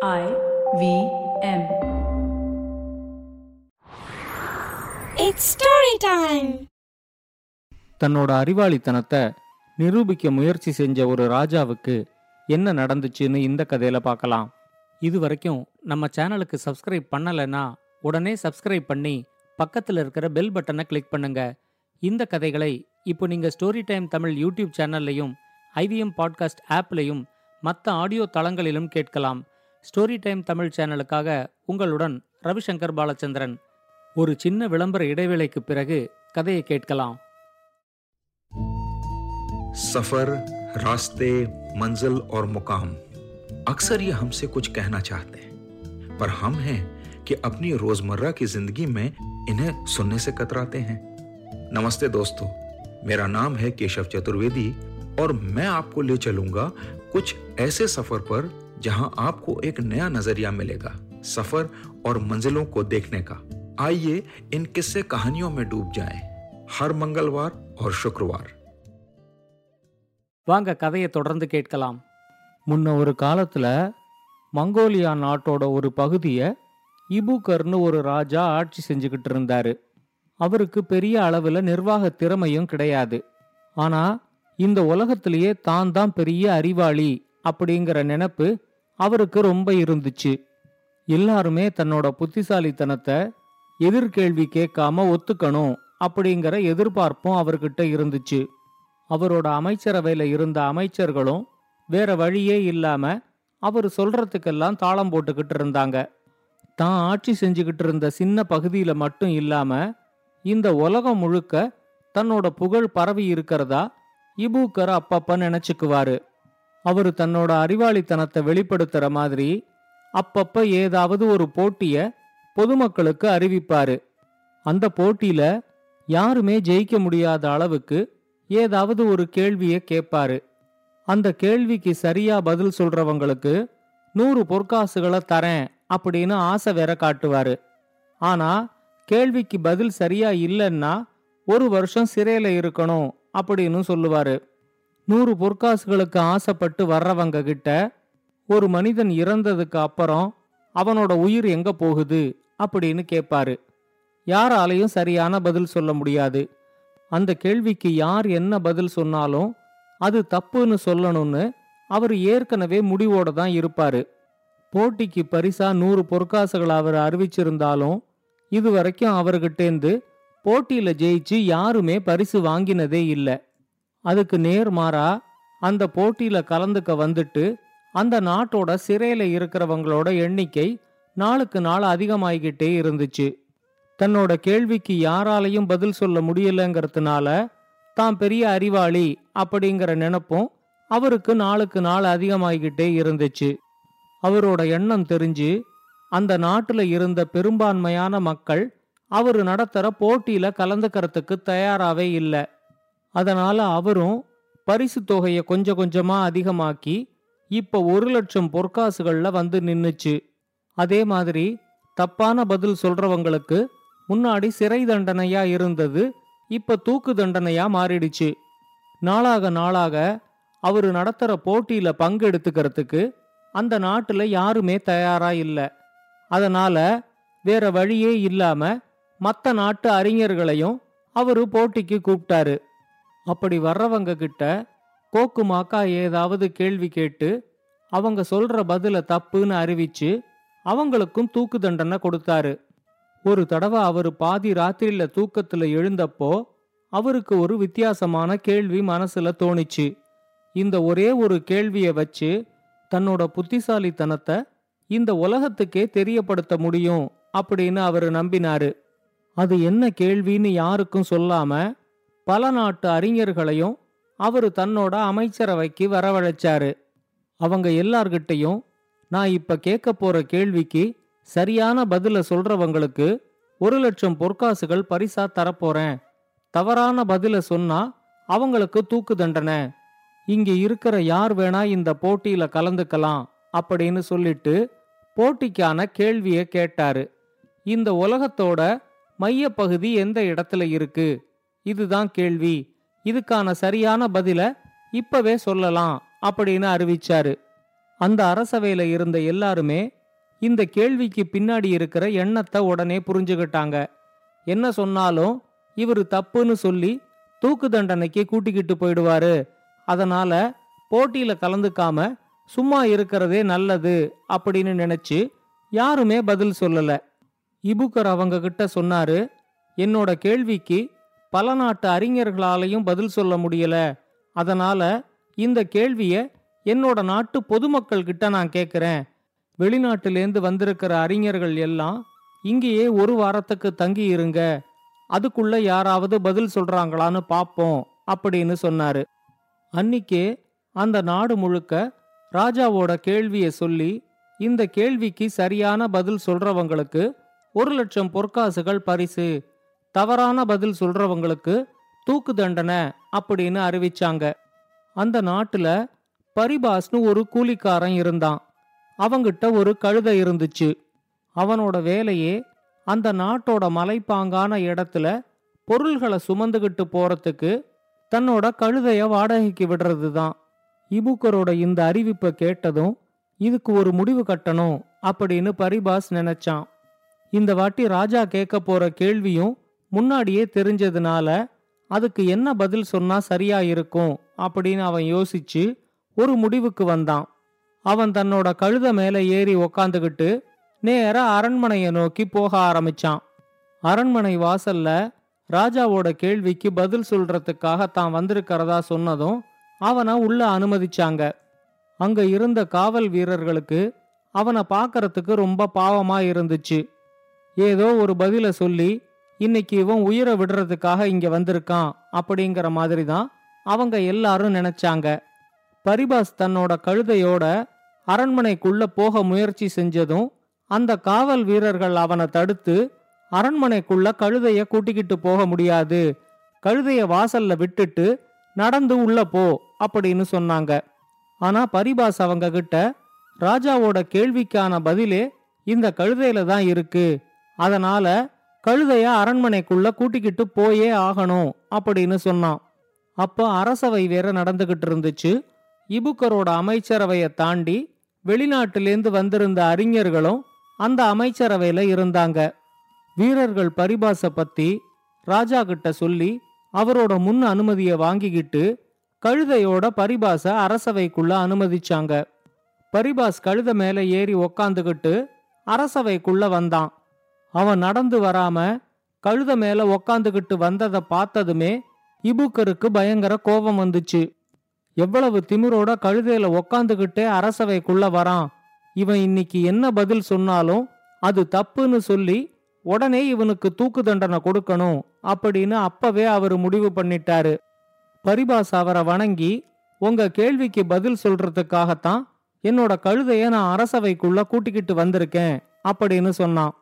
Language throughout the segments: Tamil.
I V M. It's story time. தன்னோட அறிவாளித்தனத்தை நிரூபிக்க முயற்சி செஞ்ச ஒரு ராஜாவுக்கு என்ன நடந்துச்சுன்னு இந்த கதையில பார்க்கலாம் இது வரைக்கும் நம்ம சேனலுக்கு சப்ஸ்கிரைப் பண்ணலைன்னா உடனே சப்ஸ்கிரைப் பண்ணி பக்கத்தில் இருக்கிற பெல் பட்டனை கிளிக் பண்ணுங்க இந்த கதைகளை இப்போ நீங்க ஸ்டோரி டைம் தமிழ் யூடியூப் சேனல்லையும் ஐவிஎம் பாட்காஸ்ட் ஆப்லையும் மற்ற ஆடியோ தளங்களிலும் கேட்கலாம் ஸ்டோரி டைம் தமிழ் சேனலுக்காக உங்களுடன் ரவிசங்கர் பாலச்சந்திரன் ஒரு சின்ன விளம்பர இடைவேளைக்கு பிறகு கதையை கேட்கலாம் सफर रास्ते मंजिल और मुकाम अक्सर ये हमसे कुछ कहना चाहते हैं पर हम हैं कि अपनी रोजमर्रा की जिंदगी में इन्हें सुनने से कतराते हैं नमस्ते दोस्तों मेरा नाम है केशव चतुर्वेदी और मैं आपको ले चलूंगा कुछ ऐसे सफर पर जहां आपको एक नया नजरिया मिलेगा सफर और मंजिलों को देखने का आइए इन किस्से कहानियों में डूब जाएं हर मंगलवार और शुक्रवार வாங்க கதையை தொடர்ந்து கேட்கலாம் முன்ன ஒரு காலத்துல மங்கோலியா நாட்டோட ஒரு பகுதியை இபுகர்னு ஒரு ராஜா ஆட்சி செஞ்சுக்கிட்டு இருந்தாரு அவருக்கு பெரிய அளவுல நிர்வாக திறமையும் கிடையாது ஆனா இந்த உலகத்திலேயே தான் தான் பெரிய அறிவாளி அப்படிங்கிற நினைப்பு அவருக்கு ரொம்ப இருந்துச்சு. எல்லாருமே தன்னோட புத்திசாலித்தனத்தை எதிர்கேள்வி கேட்காம ஒத்துக்கணும் அப்படிங்கிற எதிர்பார்ப்பும் அவர்கிட்ட இருந்துச்சு. அவரோட அமைச்சரவையில் இருந்த அமைச்சர்களும் வேற வழியே இல்லாம அவர் சொல்றதுக்கெல்லாம் தாளம் போட்டுக்கிட்டு இருந்தாங்க. தான் ஆட்சி செஞ்சுக்கிட்டு இருந்த சின்ன பகுதியில மட்டும் இல்லாம இந்த உலகம் முழுக்க தன்னோட புகழ் பரவி இருக்கிறதா இபூக்கர் அப்பப்ப நினைச்சுக்குவாரு. அவரு தன்னோட அறிவாளித்தனத்தை வெளிப்படுத்துற மாதிரி அப்பப்ப ஏதாவது ஒரு போட்டிய பொதுமக்களுக்கு அறிவிப்பாரு. அந்த போட்டியில யாருமே ஜெயிக்க முடியாத அளவுக்கு ஏதாவது ஒரு கேள்வியை கேட்பாரு அந்த கேள்விக்கு சரியா பதில் சொல்றவங்களுக்கு நூறு பொற்காசுகளை தரேன் அப்படின்னு ஆசை வேற காட்டுவாரு. ஆனா கேள்விக்கு பதில் சரியா இல்லைன்னா ஒரு வருஷம் சிறையில இருக்கணும் அப்படின்னு சொல்லுவாரு. நூறு பொற்காசுகளுக்கு ஆசைப்பட்டு வர்றவங்க கிட்ட ஒரு மனிதன் இறந்ததுக்கு அப்புறம் அவனோட உயிர் எங்க போகுது அப்படின்னு கேட்பாரு யாராலையும் சரியான பதில் சொல்ல முடியாது. அந்த கேள்விக்கு யார் என்ன பதில் சொன்னாலும் அது தப்புன்னு சொல்லணும்னு அவர் ஏற்கனவே முடிவோட தான் இருப்பாரு. போட்டிக்கு பரிசா நூறு பொற்காசுகள் அவர் அறிவிச்சிருந்தாலும் இதுவரைக்கும் அவர்கிட்டேந்து போட்டியில ஜெயிச்சு யாருமே பரிசு வாங்கினதே இல்லை. அதுக்கு நேர்மாறா அந்த போட்டியில கலந்துக்க வந்துட்டு அந்த நாட்டோட சிறையில இருக்கிறவங்களோட எண்ணிக்கை நாளுக்கு நாள் அதிகமாகிக்கிட்டே இருந்துச்சு. தன்னோட கேள்விக்கு யாராலையும் பதில் சொல்ல முடியலங்கிறதுனால தான் பெரிய அறிவாளி அப்படிங்கிற நினப்பும் அவருக்கு நாளுக்கு நாள் அதிகமாகிக்கிட்டே இருந்துச்சு. அவரோட எண்ணம் தெரிஞ்சு அந்த நாட்டுல இருந்த பெரும்பான்மையான மக்கள் அவரு நடத்துற போட்டியில கலந்துக்கிறதுக்கு தயாராவே இல்லை. அதனால அவரும் பரிசு தொகையை கொஞ்சம் கொஞ்சமா அதிகமாக்கி இப்ப ஒரு லட்சம் பொற்காசுகள்ல வந்து நின்னுச்சு. அதே மாதிரி தப்பான பதில் சொல்றவங்களுக்கு முன்னாடி சிறை தண்டனையா இருந்தது இப்ப தூக்கு தண்டனையா மாறிடுச்சு. நாளாக நாளாக அவரு நடத்துற போட்டியில பங்கெடுத்துக்கிறதுக்கு அந்த நாட்டுல யாருமே தயாரா இல்ல. அதனால வேற வழியே இல்லாம மற்ற நாட்டு அறிஞர்களையும் அவரு போட்டிக்கு கூப்பிட்டாரு. அப்படி வர்றவங்க கிட்ட கோக்கு மாக்கா ஏதாவது கேள்வி கேட்டு அவங்க சொல்ற பதில தப்புன்னு அறிவிச்சு அவங்களுக்கும் தூக்கு தண்டனை கொடுத்தாரு. ஒரு தடவை அவர் பாதி ராத்திரியில தூக்கத்துல எழுந்தப்போ அவருக்கு ஒரு வித்தியாசமான கேள்வி மனசுல தோணிச்சு. இந்த ஒரே ஒரு கேள்வியை வச்சு தன்னோட புத்திசாலித்தனத்தை இந்த உலகத்துக்கே தெரியப்படுத்த முடியும் அப்படின்னு அவர் நம்பினாரு. அது என்ன கேள்வின்னு யாருக்கும் சொல்லாம பல நாட்டு அறிஞர்களையும் அவர் தன்னோட அமைச்சரவைக்கு வரவழைச்சாரு. அவங்க எல்லார்கிட்டையும் நான் இப்ப கேட்க போற கேள்விக்கு சரியான பதில சொல்றவங்களுக்கு ஒரு லட்சம் பொற்காசுகள் பரிசா தரப்போறேன். தவறான பதில சொன்னா அவங்களுக்கு தூக்கு தண்டனை. இங்க இருக்கிற யார் வேணா இந்த போட்டியில கலந்துக்கலாம் அப்படின்னு சொல்லிட்டு போட்டிக்கான கேள்வியை கேட்டாரு. இந்த உலகத்தோட மையப்பகுதி எந்த இடத்துல இருக்கு? இதுதான் கேள்வி. இதுக்கான சரியான பதில இப்பவே சொல்லலாம் அப்படின்னு அறிவிச்சாரு. அந்த அரசவையில இருந்த எல்லாருமே இந்த கேள்விக்கு பின்னாடி இருக்கிற எண்ணத்தை உடனே புரிஞ்சுக்கிட்டாங்க என்ன சொன்னாலும் இவரு தப்புன்னு சொல்லி தூக்கு தண்டனைக்கு கூட்டிக்கிட்டு போயிடுவாரு. அதனால போட்டியில கலந்துக்காம சும்மா இருக்கிறதே நல்லது அப்படின்னு நினைச்சு யாருமே பதில் சொல்லல. இபுக்கர் அவங்க கிட்ட சொன்னாரு என்னோட கேள்விக்கு பல நாட்டு அறிஞர்களாலையும் பதில் சொல்ல முடியல. அதனால இந்த கேள்வியை என்னோட நாட்டு பொதுமக்கள் கிட்ட நான் கேட்குறேன் வெளிநாட்டிலேருந்து வந்திருக்கிற அறிஞர்கள் எல்லாம் இங்கேயே ஒரு வாரத்துக்கு தங்கி இருங்க. அதுக்குள்ள யாராவது பதில் சொல்றாங்களான்னு பாப்போம் அப்படின்னு சொன்னாரு. அன்னிக்கே அந்த நாடு முழுக்க ராஜாவோட கேள்வியை சொல்லி இந்த கேள்விக்கு சரியான பதில் சொல்றவங்களுக்கு ஒரு லட்சம் பொற்காசுகள் பரிசு தவறான பதில் சொல்றவங்களுக்கு தூக்கு தண்டனை அப்படின்னு அறிவிச்சாங்க. அந்த நாட்டுல பரிபாஸ்னு ஒரு கூலிக்காரன் இருந்தான். அவங்கிட்ட ஒரு கழுதை இருந்துச்சு. அவனோட வேலையே அந்த நாட்டோட மலைப்பாங்கான இடத்துல பொருள்களை சுமந்துகிட்டு போறதுக்கு தன்னோட கழுதைய வாடகைக்கு விடுறது தான் இபுக்கரோட இந்த அறிவிப்பை கேட்டதும் இதுக்கு ஒரு முடிவு கட்டணும் அப்படின்னு பரிபாஸ் நினைச்சான். இந்த வாட்டி ராஜா கேட்க போற கேள்வியும் முன்னாடியே தெரிஞ்சதுனால அதுக்கு என்ன பதில் சொன்னா சரியா இருக்கும் அப்படின்னு அவன் யோசிச்சு ஒரு முடிவுக்கு வந்தான். அவன் தன்னோட கழுத மேல ஏறி உக்காந்துகிட்டு நேர அரண்மனையை நோக்கி போக ஆரம்பிச்சான். அரண்மனை வாசல்ல ராஜாவோட கேள்விக்கு பதில் சொல்றதுக்காக தான் வந்திருக்கிறதா சொன்னதும் அவனை உள்ள அனுமதிச்சாங்க. அங்க இருந்த காவல் வீரர்களுக்கு அவனை பார்க்கறதுக்கு ரொம்ப பாவமா இருந்துச்சு. ஏதோ ஒரு பதில சொல்லி இன்னைக்கு இவன் உயிரை விடுறதுக்காக இங்க வந்திருக்கான் அப்படிங்கிற மாதிரி தான் அவங்க எல்லாரும் நினைச்சாங்க. பரிபாஸ் தன்னோட கழுதையோட அரண்மனைக்குள்ள போக முயற்சி செஞ்சதும் அந்த காவல் வீரர்கள் அவனை தடுத்து அரண்மனைக்குள்ள கழுதைய கூட்டிக்கிட்டு போக முடியாது. கழுதைய வாசல்ல விட்டுட்டு நடந்து உள்ள போ அப்படின்னு சொன்னாங்க. ஆனா பரிபாஸ் அவங்க கிட்ட ராஜாவோட கேள்விக்கான பதிலே இந்த கழுதையில தான் இருக்கு. அதனால கழுதைய அரண்மனைக்குள்ள கூட்டிக்கிட்டு போயே ஆகணும் அப்படின்னு சொன்னான். அப்போ அரசவை வேற நடந்துகிட்டு இருந்துச்சு. இபுக்கரோட அமைச்சரவையை தாண்டி வெளிநாட்டிலேருந்து வந்திருந்த அறிஞர்களும் அந்த அமைச்சரவையில இருந்தாங்க. வீரர்கள் பரிபாச பத்தி ராஜா கிட்ட சொல்லி அவரோட முன் அனுமதியை வாங்கிக்கிட்டு கழுதையோட பரிபாச அரசவைக்குள்ள அனுமதிச்சாங்க. பரிபாஸ் கழுத மேல ஏறி உக்காந்துகிட்டு அரசவைக்குள்ள வந்தான். அவன் நடந்து வராம கழுத மேல உக்காந்துகிட்டு வந்ததை பார்த்ததுமே இபுக்கருக்கு பயங்கர கோபம் வந்துச்சு. எவ்வளவு திமிரோட கழுதையில உக்காந்துகிட்டே அரசவைக்குள்ள வரான். இவன் இன்னைக்கு என்ன பதில் சொன்னாலும் அது தப்புன்னு சொல்லி உடனே இவனுக்கு தூக்கு தண்டனை கொடுக்கணும் அப்படின்னு அப்பவே அவர் முடிவு பண்ணிட்டாரு. பரிபாஸ் அவரை வணங்கி உங்க கேள்விக்கு பதில் சொல்றதுக்காகத்தான் என்னோட கழுதைய நான் அரசவைக்குள்ள கூட்டிக்கிட்டு வந்திருக்கேன் அப்படின்னு சொன்னான்.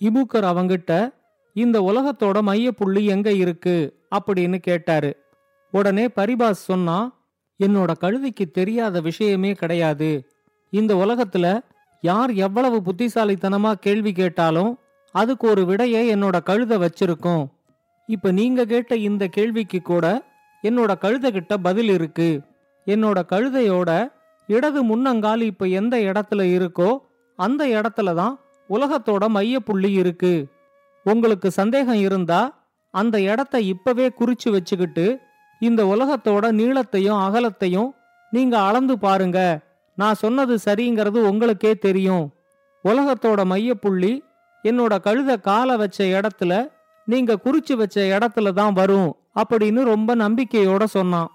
இபுக்கர் அவங்கிட்ட இந்த உலகத்தோட மையப்புள்ளி எங்க இருக்கு? அப்படின்னு கேட்டாரு. உடனே பரிபாஸ் சொன்னா என்னோட கழுதைக்கு தெரியாத விஷயமே கிடையாது. இந்த உலகத்துல யார் எவ்வளவு புத்திசாலித்தனமா கேள்வி கேட்டாலும் அதுக்கு ஒரு விடையை என்னோட கழுதை வச்சிருக்கும். இப்ப நீங்க கேட்ட இந்த கேள்விக்கு கூட என்னோட கழுதை கிட்ட பதில் இருக்கு. என்னோட கழுதையோட இடது முன்னங்கால் இப்ப எந்த இடத்துல இருக்கோ அந்த இடத்துல தான் உலகத்தோட மையப்புள்ளி இருக்கு. உங்களுக்கு சந்தேகம் இருந்தா அந்த இடத்த இப்பவே குறிச்சு வச்சுக்கிட்டு இந்த உலகத்தோட நீளத்தையும் அகலத்தையும் நீங்க அளந்து பாருங்க. நான் சொன்னது சரிங்கிறது உங்களுக்கே தெரியும். உலகத்தோட மையப்புள்ளி என்னோட கழுத காலை வச்ச இடத்துல நீங்க குறிச்சு வச்ச இடத்துல தான் வரும் அப்படின்னு ரொம்ப நம்பிக்கையோட சொன்னான்.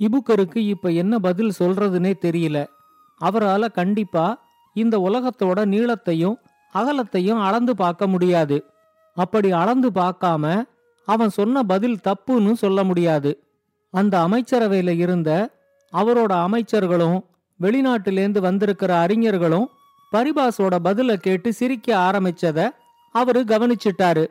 இபுக்கருக்கு இப்ப என்ன பதில் சொல்றதுனே தெரியல. அவரால கண்டிப்பா இந்த உலகத்தோட நீளத்தையும் அகலத்தையும் அளந்து பார்க்க முடியாது. அப்படி அளந்து பார்க்காம அவன் சொன்ன பதில் தப்புன்னு சொல்ல முடியாது. அந்த அமைச்சரவையில இருந்த அவரோட அமைச்சர்களும் வெளிநாட்டிலேந்து வந்திருக்கிற அறிஞர்களும் பரிபாஸோட பதில கேட்டு சிரிக்க ஆரம்பிச்சத அவரு கவனிச்சிட்டாரு.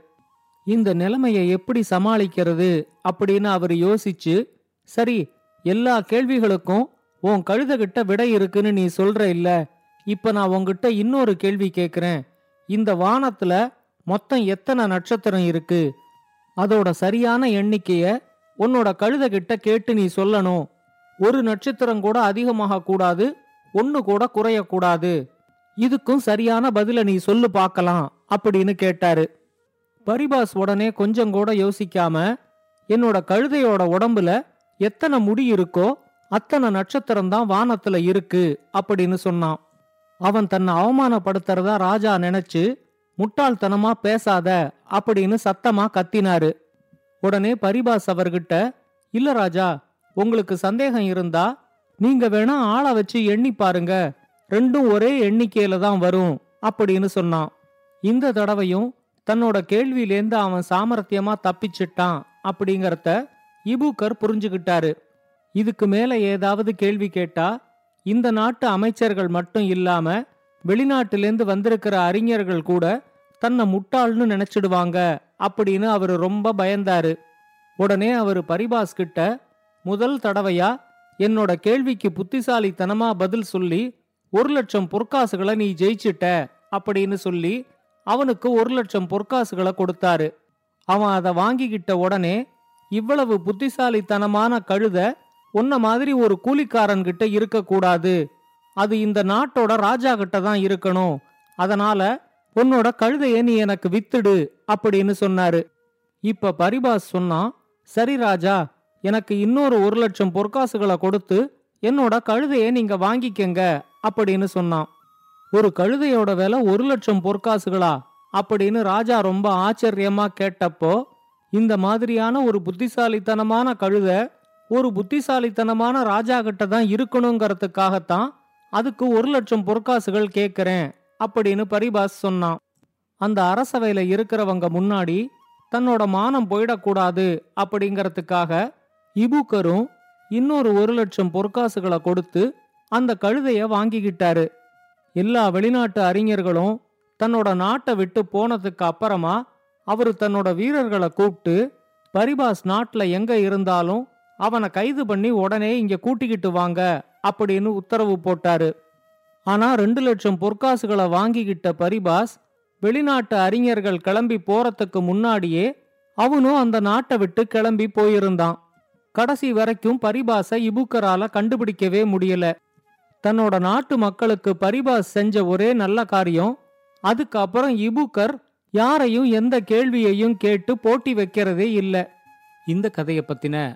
இந்த நிலைமைய எப்படி சமாளிக்கிறது அப்படின்னு அவர் யோசிச்சு சரி எல்லா கேள்விகளுக்கும் உன் கழுதகிட்ட விடை இருக்குன்னு நீ சொல்ற இல்ல. இப்ப நான் உன்கிட்ட இன்னொரு கேள்வி கேக்குறேன். இந்த வானத்துல மொத்தம் எத்தனை நட்சத்திரம் இருக்கு? அதோட சரியான எண்ணிக்கைய உன்னோட கழுத கிட்ட கேட்டு நீ சொல்லணும். ஒரு நட்சத்திரம் கூட அதிகமாக கூடாது ஒன்னு கூட குறையக்கூடாது இதுக்கும் சரியான பதில நீ சொல்லு பார்க்கலாம் அப்படின்னு கேட்டாரு. பரிபாஸ் உடனே கொஞ்சம் கூட யோசிக்காம என்னோட கழுதையோட உடம்புல எத்தனை முடி இருக்கோ அத்தனை நட்சத்திரம் தான் வானத்துல இருக்கு அப்படின்னு சொன்னான். அவன் தன்னை அவமானப்படுத்துறதா ராஜா நினைச்சு முட்டாள்தனமா பேசாத அப்படின்னு சத்தமா கத்தினாரு. உடனே பரிபாஸ் அவர்கிட்ட இல்ல ராஜா உங்களுக்கு சந்தேகம் இருந்தா நீங்க வேணா ஆளை வச்சு எண்ணி பாருங்க. ரெண்டும் ஒரே எண்ணிக்கையில தான் வரும் அப்படின்னு சொன்னான். இந்த தடவையும் தன்னோட கேள்வியிலேந்து அவன் சாமர்த்தியமா தப்பிச்சிட்டான் அப்படிங்கறத இபுக்கர் புரிஞ்சுகிட்டாரு. இதுக்கு மேல ஏதாவது கேள்வி கேட்டா இந்த நாட்டு அமைச்சர்கள் மட்டும் இல்லாம வெளிநாட்டிலேருந்து வந்திருக்கிற அறிஞர்கள் கூட தன்னை முட்டாள்னு நினைச்சிடுவாங்க அப்படின்னு அவரு ரொம்ப பயந்தாரு. உடனே அவரு பரிபாஸ் கிட்ட முதல் தடவையா? என்னோட கேள்விக்கு புத்திசாலித்தனமா பதில் சொல்லி ஒரு லட்சம் பொற்காசுகளை நீ ஜெயிச்சிட்ட அப்படின்னு சொல்லி அவனுக்கு ஒரு லட்சம் பொற்காசுகளை கொடுத்தாரு. அவன் அதை வாங்கிக்கிட்ட உடனே இவ்வளவு புத்திசாலித்தனமான கழுத உன்ன மாதிரி ஒரு கூலிக்காரன் கிட்ட இருக்கக்கூடாது. அது இந்த நாட்டோட ராஜா கிட்ட தான் இருக்கணும். அதனால உன்னோட கழுதைய நீ எனக்கு வித்துடு அப்படின்னு சொன்னாரு. இப்ப பரிபாஸ் சொன்னான் சரி ராஜா எனக்கு இன்னொரு ஒரு லட்சம் பொற்காசுகளை கொடுத்து என்னோட கழுதைய நீங்க வாங்கிக்கங்க அப்படின்னு சொன்னான். ஒரு கழுதையோட விலை ஒரு லட்சம் பொற்காசுகளா? அப்படின்னு ராஜா ரொம்ப ஆச்சரியமா கேட்டப்போ இந்த மாதிரியான ஒரு புத்திசாலித்தனமான கழுதை ஒரு புத்திசாலித்தனமான ராஜா கிட்ட தான் இருக்கணுங்கிறதுக்காகத்தான் அதுக்கு ஒரு லட்சம் பொற்காசுகள் கேட்கறேன் அப்படின்னு பரிபாஸ் சொன்னான். அந்த அரசவையில இருக்கிறவங்க முன்னாடி தன்னோட மானம் போயிடக்கூடாது அப்படிங்கறதுக்காக இபுக்கரும் இன்னொரு ஒரு லட்சம் பொற்காசுகளை கொடுத்து அந்த கழுதைய வாங்கிக்கிட்டாரு. எல்லா வெளிநாட்டு அறிஞர்களும் தன்னோட நாட்டை விட்டு போனதுக்கு அப்புறமா அவர் தன்னோட வீரர்களை கூப்பிட்டு பரிபாஸ் நாட்டில் எங்க இருந்தாலும் அவனை கைது பண்ணி உடனே இங்க கூட்டிக்கிட்டு வாங்க அப்படின்னு உத்தரவு போட்டாரு. ஆனா ரெண்டு லட்சம் பொற்காசுகளை வாங்கிக்கிட்ட பரிபாஸ் வெளிநாட்டு அறிஞர்கள் கிளம்பி போறதுக்கு முன்னாடியே அவனும் அந்த நாட்டை விட்டு கிளம்பி போயிருந்தான். கடைசி வரைக்கும் பரிபாஸ இபுக்கரால கண்டுபிடிக்கவே முடியல. தன்னோட நாட்டு மக்களுக்கு பரிபாஸ் செஞ்ச ஒரே நல்ல காரியம் அதுக்கப்புறம் இபுக்கர் யாரையும் எந்த கேள்வியையும் கேட்டு போட்டி வைக்கிறதே இல்லை. இந்த கதையை பத்தின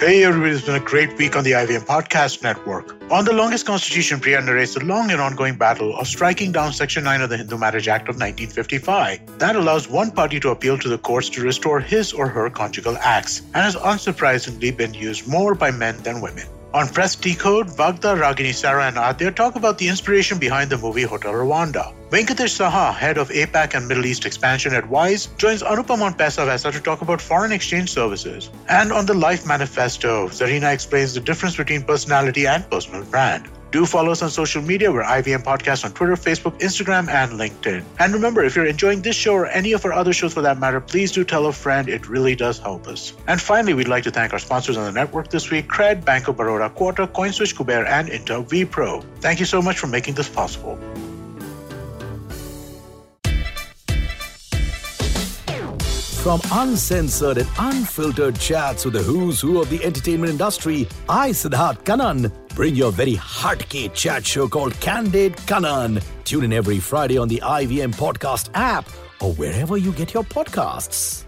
Hey everybody, it's been a great week on the IVM Podcast Network. On the longest constitution, Priya narrates the long and ongoing battle of striking down Section 9 of the Hindu Marriage Act of 1955. That allows one party to appeal to the courts to restore his or her conjugal acts, and has unsurprisingly been used more by men than women. On Press Decode, Vagda, Ragini, Sarah, and Adya talk about the inspiration behind the movie Hotel Rwanda. Venkatesh Saha, head of APAC and Middle East expansion at WISE, joins Anupam on Pesavesa to talk about foreign exchange services. And on the Life Manifesto, Zarina explains the difference between personality and personal brand. Do follow us on social media. We're IVM Podcast on Twitter, Facebook, Instagram, and LinkedIn. And remember, if you're enjoying this show or any of our other shows for that matter, please do tell a friend. It really does help us. And finally, we'd like to thank our sponsors on the network this week Cred, Bank of Baroda, Quarter, CoinSwitch, Kuber, and Intel vPro. Thank you so much for making this possible. From uncensored and unfiltered chats with the who's who of the entertainment industry, I, Siddharth Kanan, bring you a very hardcore chat show called Candid Kanan. Tune in every Friday on the IVM Podcast app or wherever you get your podcasts.